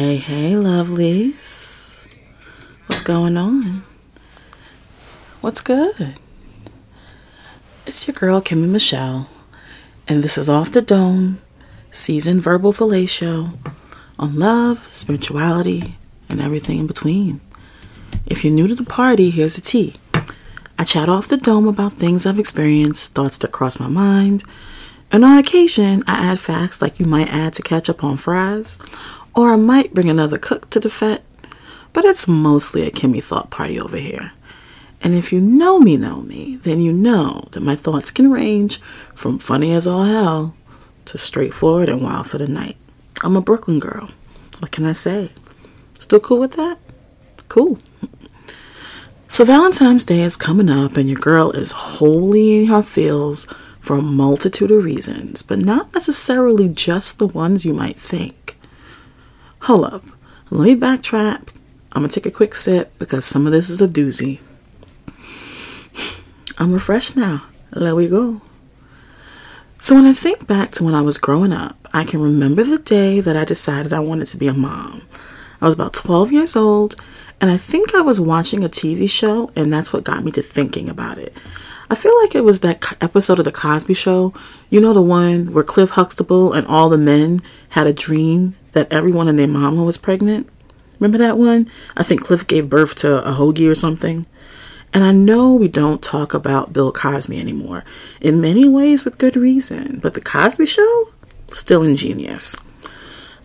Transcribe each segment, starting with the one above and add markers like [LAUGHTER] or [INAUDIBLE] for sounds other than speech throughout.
Hey, hey, lovelies. What's going on? What's good? It's your girl, Kimi Michelle, and this is Off the Dome, seasoned verbal fellatio on love, spirituality, and everything in between. If you're new to the party, here's the tea. I chat off the dome about things I've experienced, thoughts that cross my mind, and on occasion, I add facts like you might add to catch up on fries, or I might bring another cook to the fete, but it's mostly a Kimi thought party over here. And if you know me, know me, then you know that my thoughts can range from funny as all hell to straightforward and wild for the night. I'm a Brooklyn girl. What can I say? Still cool with that? Cool. So Valentine's Day is coming up and your girl is wholly in her feels for a multitude of reasons, but not necessarily just the ones you might think. Hold up. Let me backtrack. I'm going to take a quick sip because some of this is a doozy. [SIGHS] I'm refreshed now. Let we go. So when I think back to when I was growing up, I can remember the day that I decided I wanted to be a mom. I was about 12 years old, and I think I was watching a TV show, and that's what got me to thinking about it. I feel like it was that episode of The Cosby Show. You know, the one where Cliff Huxtable and all the men had a dream that everyone and their mama was pregnant? Remember that one? I think Cliff gave birth to a hoagie or something. And I know we don't talk about Bill Cosby anymore, in many ways with good reason, but The Cosby Show? Still ingenious.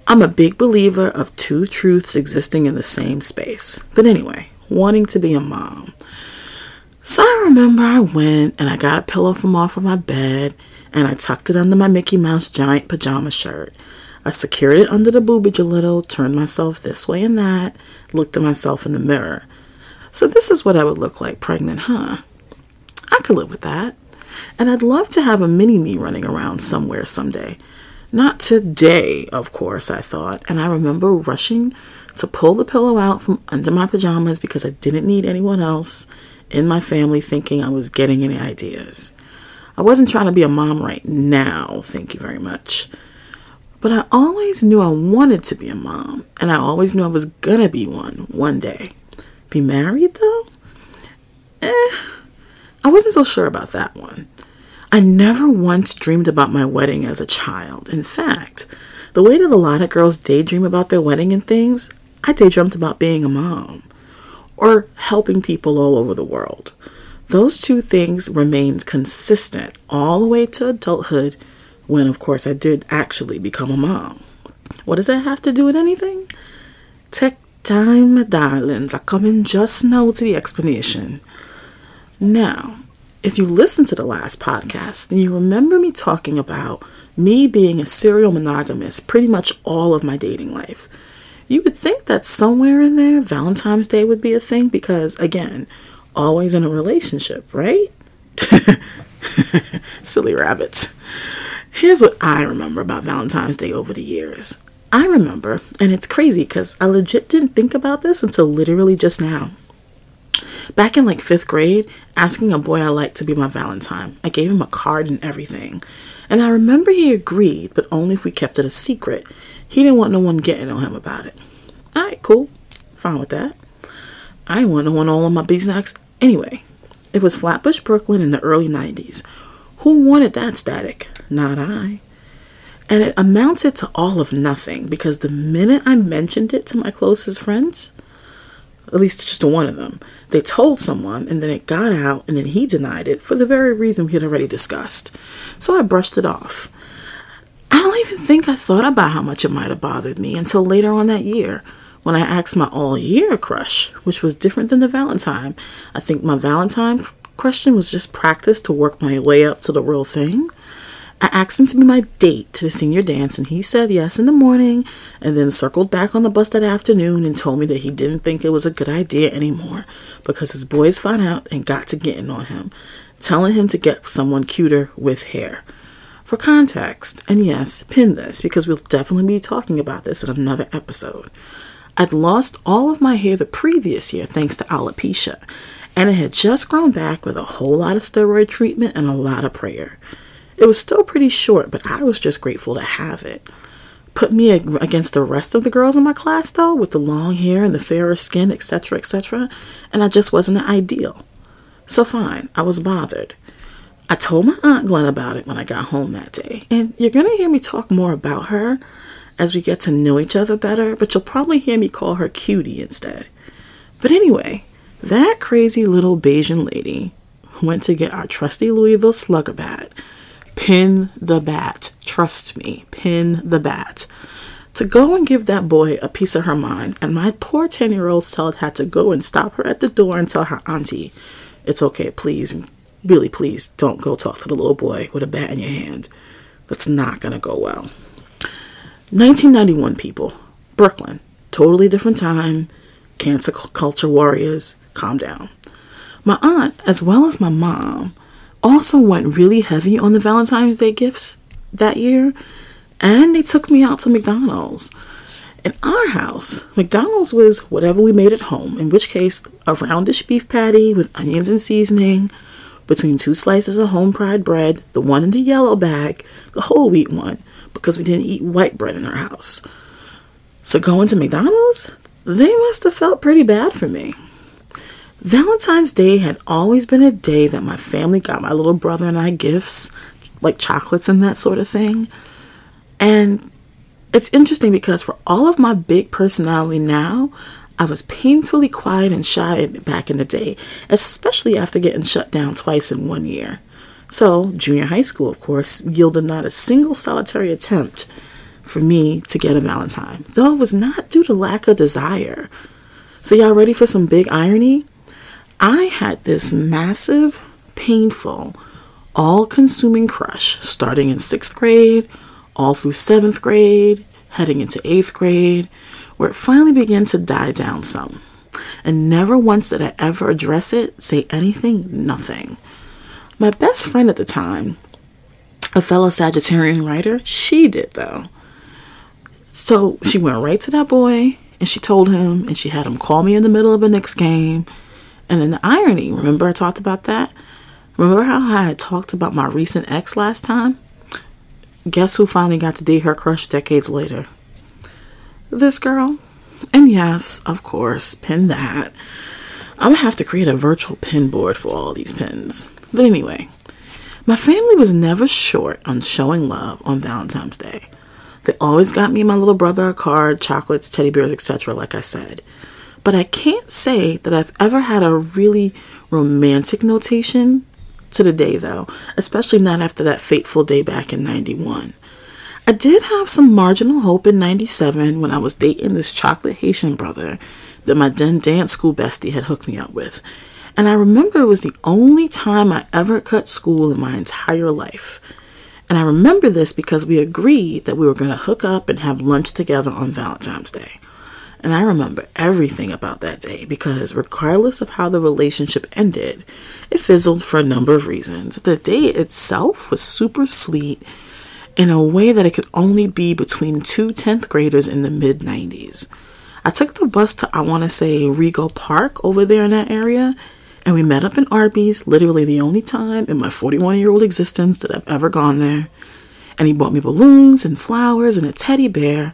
I'm a big believer of two truths existing in the same space. But anyway, wanting to be a mom. So I remember I went and I got a pillow from off of my bed and I tucked it under my Mickey Mouse giant pajama shirt. I secured it under the boobage a little, turned myself this way and that, looked at myself in the mirror. So this is what I would look like pregnant, huh? I could live with that. And I'd love to have a mini me running around somewhere someday. Not today, of course, I thought. And I remember rushing to pull the pillow out from under my pajamas because I didn't need anyone else in my family thinking I was getting any ideas. I wasn't trying to be a mom right now, thank you very much. But I always knew I wanted to be a mom, and I always knew I was gonna be one one day. Be married though? Eh, I wasn't so sure about that one. I never once dreamed about my wedding as a child. In fact, the way that a lot of girls daydream about their wedding and things, I daydreamed about being a mom or helping people all over the world. Those two things remained consistent all the way to adulthood when, of course, I did actually become a mom. What does that have to do with anything? Take time, my darlings. I come in just now to the explanation. Now, if you listen to the last podcast, then you remember me talking about me being a serial monogamist pretty much all of my dating life. You would think that somewhere in there, Valentine's Day would be a thing because, again, always in a relationship, right? [LAUGHS] Silly rabbits. Here's what I remember about Valentine's Day over the years. I remember, and it's crazy because I legit didn't think about this until literally just now. Back in like fifth grade, asking a boy I liked to be my Valentine. I gave him a card and everything. And I remember he agreed, but only if we kept it a secret. He didn't want no one getting on him about it. Alright, cool. Fine with that. I didn't want no one all on my beeswax anyway. It was Flatbush, Brooklyn in the early 90s. Who wanted that static? Not I. And it amounted to all of nothing because the minute I mentioned it to my closest friends, at least just to one of them, they told someone and then it got out and then he denied it for the very reason we had already discussed. So I brushed it off. I don't even think I thought about how much it might have bothered me until later on that year when I asked my all year crush, which was different than the Valentine. I think my Valentine question was just practice to work my way up to the real thing. I asked him to be my date to the senior dance, and he said yes in the morning, and then circled back on the bus that afternoon and told me that he didn't think it was a good idea anymore because his boys found out and got to getting on him, telling him to get someone cuter with hair. For context, and yes, pin this because we'll definitely be talking about this in another episode. I'd lost all of my hair the previous year thanks to alopecia, and it had just grown back with a whole lot of steroid treatment and a lot of prayer. It was still pretty short, but I was just grateful to have it. Put me against the rest of the girls in my class, though, with the long hair and the fairer skin, etc., etc., and I just wasn't ideal. So, fine, I was bothered. I told my Aunt Glen about it when I got home that day, and you're to hear me talk more about her as we get to know each other better, but you'll probably hear me call her Cutie instead. But anyway, that crazy little Bajan lady went to get our trusty Louisville slugger bat. Pin the bat. Trust me, pin the bat. To go and give that boy a piece of her mind, and my poor 10 year old self had to go and stop her at the door and tell her auntie, It's okay, please, really, please don't go talk to the little boy with a bat in your hand. That's not gonna go well. 1991 people, Brooklyn, totally different time, cancel culture warriors, calm down. My aunt, as well as my mom, also went really heavy on the Valentine's Day gifts that year, and they took me out to McDonald's. In our house, McDonald's was whatever we made at home, in which case, a roundish beef patty with onions and seasoning, between two slices of home fried bread, the one in the yellow bag, the whole wheat one, because we didn't eat white bread in our house. So going to McDonald's, they must have felt pretty bad for me. Valentine's Day had always been a day that my family got my little brother and I gifts, like chocolates and that sort of thing. And it's interesting because for all of my big personality now, I was painfully quiet and shy back in the day, especially after getting shut down twice in one year. So, junior high school, of course, yielded not a single solitary attempt for me to get a Valentine, though it was not due to lack of desire. So, y'all ready for some big irony? I had this massive, painful, all consuming crush starting in sixth grade, all through seventh grade, heading into eighth grade, where it finally began to die down some. And never once did I ever address it, say anything, nothing. My best friend at the time, a fellow Sagittarian writer, she did though. So she went right to that boy and she told him, and she had him call me in the middle of a Knicks game and then the irony, remember I talked about that? Remember how I had talked about my recent ex last time? Guess who finally got to date her crush decades later? This girl. And yes, of course, pin that. I'm gonna have to create a virtual pin board for all these pins. But anyway, my family was never short on showing love on Valentine's Day. They always got me and my little brother a card, chocolates, teddy bears, etc., like I said. But I can't say that I've ever had a really romantic notation to the day, though, especially not after that fateful day back in 91. I did have some marginal hope in 97 when I was dating this chocolate Haitian brother that my then dance school bestie had hooked me up with. And I remember it was the only time I ever cut school in my entire life. And I remember this because we agreed that we were going to hook up and have lunch together on Valentine's Day. And I remember everything about that day because, regardless of how the relationship ended, it fizzled for a number of reasons. The day itself was super sweet in a way that it could only be between two 10th graders in the mid 90s. I took the bus to, I want to say, Rego Park over there in that area, and we met up in Arby's, literally the only time in my 41 year old existence that I've ever gone there. And he bought me balloons and flowers and a teddy bear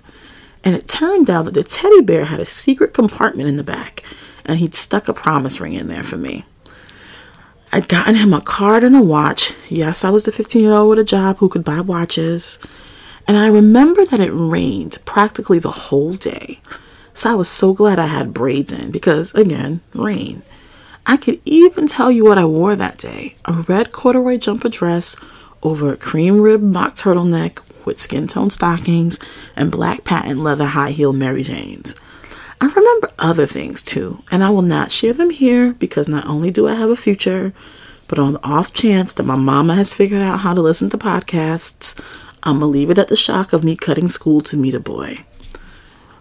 and it turned out that the teddy bear had a secret compartment in the back, and he'd stuck a promise ring in there for me. I'd gotten him a card and a watch. Yes, I was the 15 year old with a job who could buy watches. And I remember that it rained practically the whole day. So I was so glad I had braids in because, again, rain. I could even tell you what I wore that day a red corduroy jumper dress over a cream rib mock turtleneck with skin tone stockings and black patent leather high heel Mary Janes. I remember other things too, and I will not share them here because not only do I have a future, but on the off chance that my mama has figured out how to listen to podcasts, I'm gonna leave it at the shock of me cutting school to meet a boy.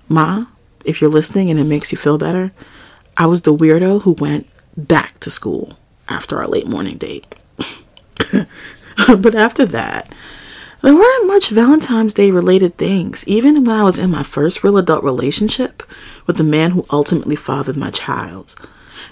Ma, if you're listening and it makes you feel better, I was the weirdo who went back to school after our late morning date. [LAUGHS] [LAUGHS] but after that, there weren't much Valentine's Day related things, even when I was in my first real adult relationship with the man who ultimately fathered my child.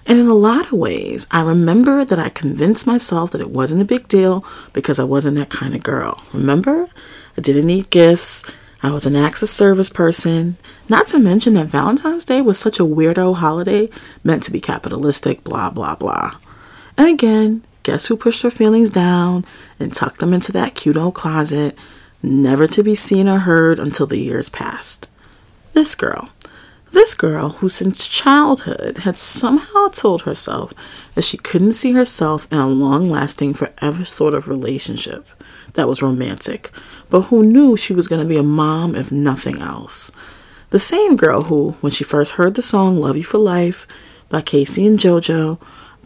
And in a lot of ways, I remember that I convinced myself that it wasn't a big deal because I wasn't that kind of girl. Remember? I didn't need gifts. I was an acts of service person. Not to mention that Valentine's Day was such a weirdo holiday meant to be capitalistic, blah, blah, blah. And again, guess who pushed her feelings down and tucked them into that cute old closet, never to be seen or heard until the years passed? This girl. This girl, who since childhood had somehow told herself that she couldn't see herself in a long lasting, forever sort of relationship that was romantic, but who knew she was going to be a mom if nothing else. The same girl who, when she first heard the song Love You for Life by K-Ci and JoJo,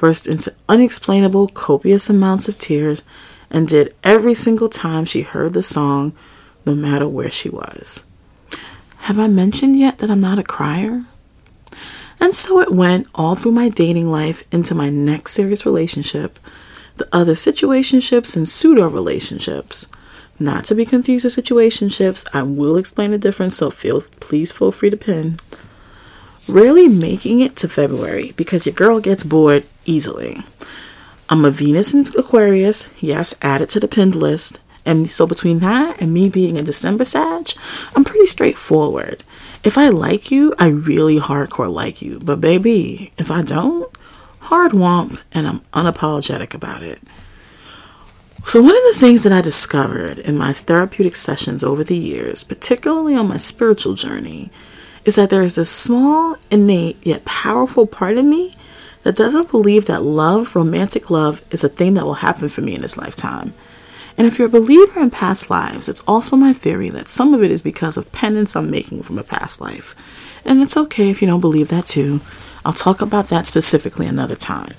burst into unexplainable, copious amounts of tears and did every single time she heard the song, no matter where she was. Have I mentioned yet that I'm not a crier? And so it went all through my dating life into my next serious relationship, the other situationships and pseudo relationships. Not to be confused with situationships, I will explain the difference, so feel please feel free to pin. Rarely making it to February because your girl gets bored easily. I'm a Venus in Aquarius, yes, add it to the pinned list. And so between that and me being a December Sag, I'm pretty straightforward. If I like you, I really hardcore like you. But baby, if I don't, hard womp and I'm unapologetic about it. So, one of the things that I discovered in my therapeutic sessions over the years, particularly on my spiritual journey, is that there is this small, innate, yet powerful part of me that doesn't believe that love, romantic love, is a thing that will happen for me in this lifetime. And if you're a believer in past lives, it's also my theory that some of it is because of penance I'm making from a past life. And it's okay if you don't believe that too. I'll talk about that specifically another time.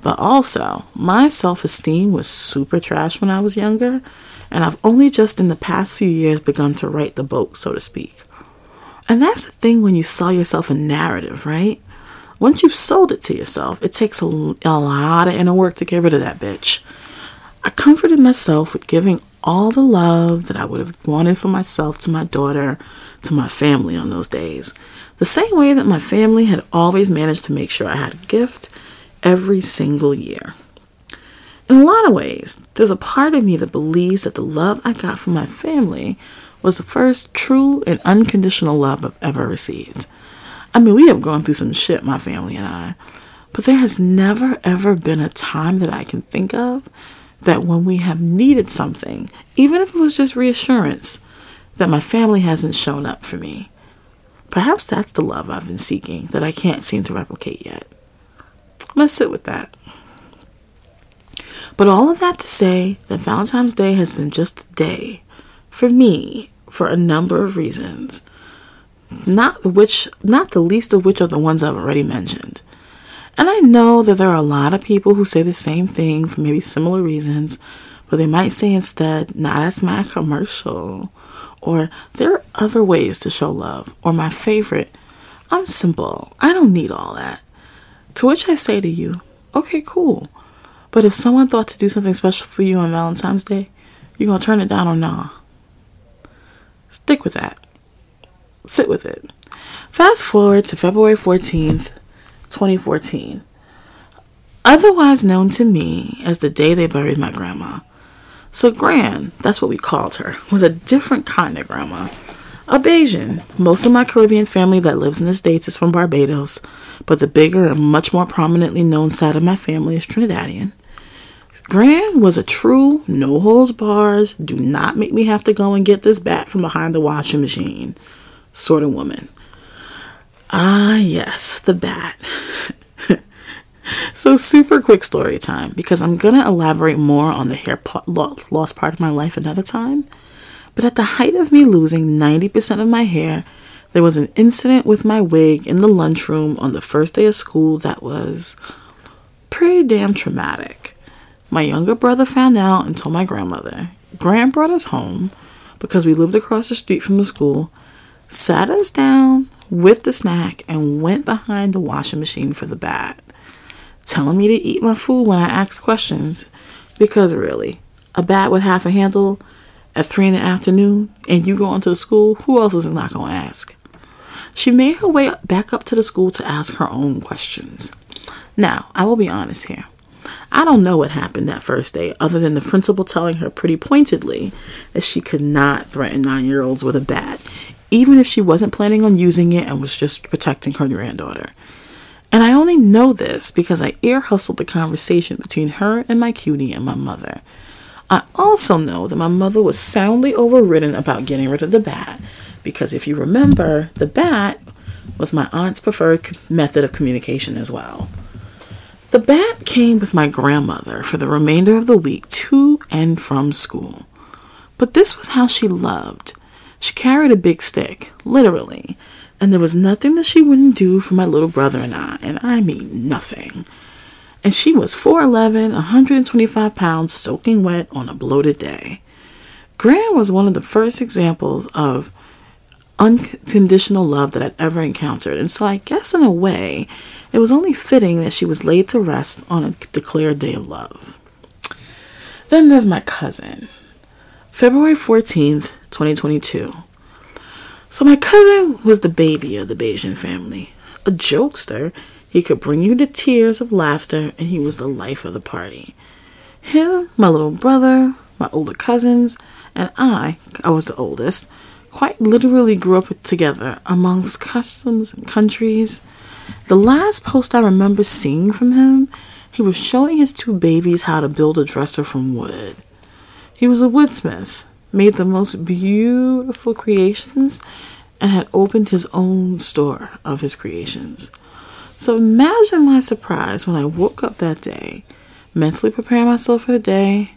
But also, my self esteem was super trash when I was younger, and I've only just in the past few years begun to right the boat, so to speak. And that's the thing when you sell yourself a narrative, right? Once you've sold it to yourself, it takes a, a lot of inner work to get rid of that bitch. I comforted myself with giving all the love that I would have wanted for myself to my daughter, to my family on those days. The same way that my family had always managed to make sure I had a gift every single year. In a lot of ways, there's a part of me that believes that the love I got from my family was the first true and unconditional love I've ever received. I mean, we have gone through some shit, my family and I, but there has never ever been a time that I can think of that when we have needed something, even if it was just reassurance, that my family hasn't shown up for me. Perhaps that's the love I've been seeking that I can't seem to replicate yet. To sit with that. But all of that to say that Valentine's Day has been just a day for me for a number of reasons. Not which not the least of which are the ones I've already mentioned. And I know that there are a lot of people who say the same thing for maybe similar reasons, but they might say instead, nah, that's my commercial. Or there are other ways to show love. Or my favorite, I'm simple. I don't need all that. To which I say to you, okay, cool. But if someone thought to do something special for you on Valentine's Day, you gonna turn it down or nah? Stick with that. Sit with it. Fast forward to February 14th, 2014, otherwise known to me as the day they buried my grandma. So, Gran, that's what we called her, was a different kind of grandma. A Bajan. Most of my Caribbean family that lives in the States is from Barbados, but the bigger and much more prominently known side of my family is Trinidadian. Gran was a true, no holds bars, do not make me have to go and get this bat from behind the washing machine sort of woman. Ah, yes, the bat. [LAUGHS] so, super quick story time because I'm going to elaborate more on the hair lost part of my life another time. But at the height of me losing 90% of my hair, there was an incident with my wig in the lunchroom on the first day of school that was pretty damn traumatic. My younger brother found out and told my grandmother. Gran brought us home because we lived across the street from the school, sat us down, with the snack and went behind the washing machine for the bat, telling me to eat my food when I asked questions. Because really, a bat with half a handle at three in the afternoon and you going to the school, who else is not going to ask? She made her way back up to the school to ask her own questions. Now, I will be honest here. I don't know what happened that first day, other than the principal telling her pretty pointedly that she could not threaten nine year olds with a bat, even if she wasn't planning on using it and was just protecting her granddaughter. And I only know this because I ear hustled the conversation between her and my cutie and my mother. I also know that my mother was soundly overridden about getting rid of the bat because if you remember, the bat was my aunt's preferred method of communication as well. The bat came with my grandmother for the remainder of the week to and from school. But this was how she loved. She carried a big stick, literally, and there was nothing that she wouldn't do for my little brother and I, and I mean nothing. And she was 4'11, 125 pounds, soaking wet on a bloated day. Gran was one of the first examples of unconditional love that I'd ever encountered, and so I guess in a way, it was only fitting that she was laid to rest on a declared day of love. Then there's my cousin. February 14th, 2022. So my cousin was the baby of the Bajan family. A jokester, he could bring you to tears of laughter, and he was the life of the party. Him, my little brother, my older cousins, and I, I was the oldest, quite literally grew up together amongst customs and countries. The last post I remember seeing from him, he was showing his two babies how to build a dresser from wood. He was a woodsmith, made the most beautiful creations, and had opened his own store of his creations. So imagine my surprise when I woke up that day, mentally preparing myself for the day,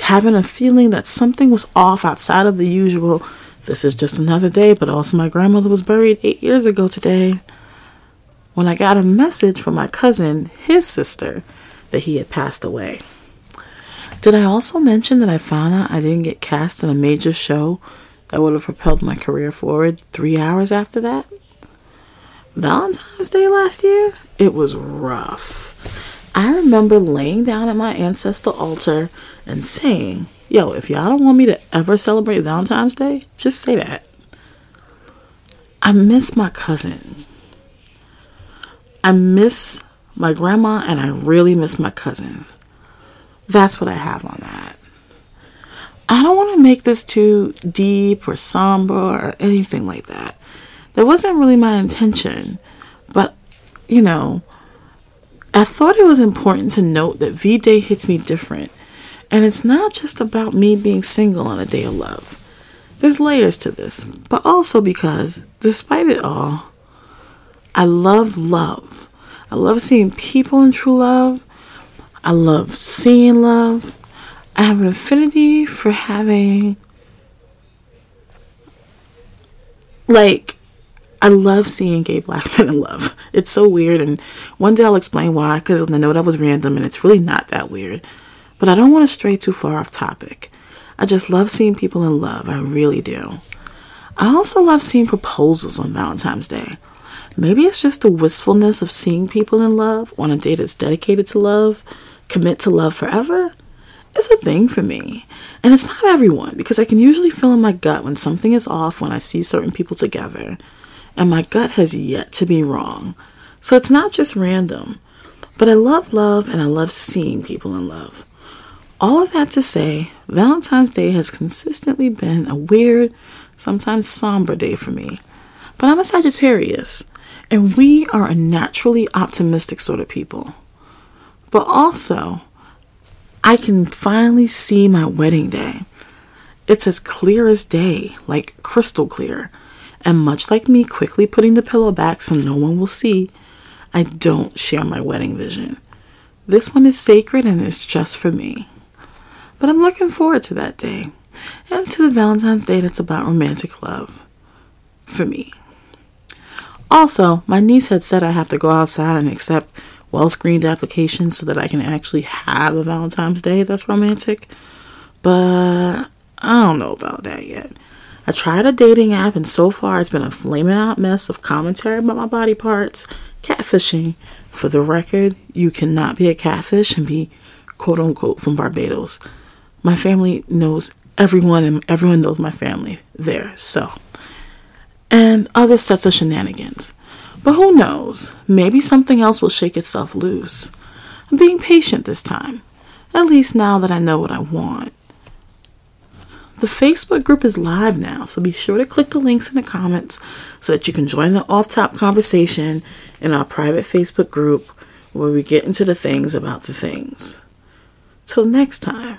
having a feeling that something was off outside of the usual. This is just another day, but also my grandmother was buried eight years ago today. When I got a message from my cousin, his sister, that he had passed away. Did I also mention that I found out I didn't get cast in a major show that would have propelled my career forward three hours after that? Valentine's Day last year, it was rough. I remember laying down at my ancestral altar and saying, Yo, if y'all don't want me to ever celebrate Valentine's Day, just say that. I miss my cousin. I miss my grandma and I really miss my cousin. That's what I have on that. I don't want to make this too deep or somber or anything like that. That wasn't really my intention. But, you know, I thought it was important to note that V Day hits me different. And it's not just about me being single on a day of love. There's layers to this, but also because, despite it all, I love love. I love seeing people in true love. I love seeing love. I have an affinity for having, like, I love seeing gay black [LAUGHS] men in love. It's so weird, and one day I'll explain why, because I know that was random, and it's really not that weird. But I don't want to stray too far off topic. I just love seeing people in love. I really do. I also love seeing proposals on Valentine's Day. Maybe it's just the wistfulness of seeing people in love on a day that's dedicated to love commit to love forever It's a thing for me. And it's not everyone because I can usually feel in my gut when something is off when I see certain people together. And my gut has yet to be wrong. So it's not just random. But I love love and I love seeing people in love. All of that to say, Valentine's Day has consistently been a weird, sometimes somber day for me. But I'm a Sagittarius, and we are a naturally optimistic sort of people. But also, I can finally see my wedding day. It's as clear as day, like crystal clear. And much like me quickly putting the pillow back so no one will see, I don't share my wedding vision. This one is sacred and it's just for me. But I'm looking forward to that day and to the Valentine's Day that's about romantic love for me. Also, my niece had said I have to go outside and accept well screened applications so that I can actually have a Valentine's Day that's romantic. But I don't know about that yet. I tried a dating app and so far it's been a flaming out mess of commentary about my body parts, catfishing. For the record, you cannot be a catfish and be quote unquote from Barbados. My family knows everyone and everyone knows my family there. So, and other sets of shenanigans. But who knows? Maybe something else will shake itself loose. I'm being patient this time, at least now that I know what I want. The Facebook group is live now, so be sure to click the links in the comments so that you can join the off top conversation in our private Facebook group where we get into the things about the things. Till next time,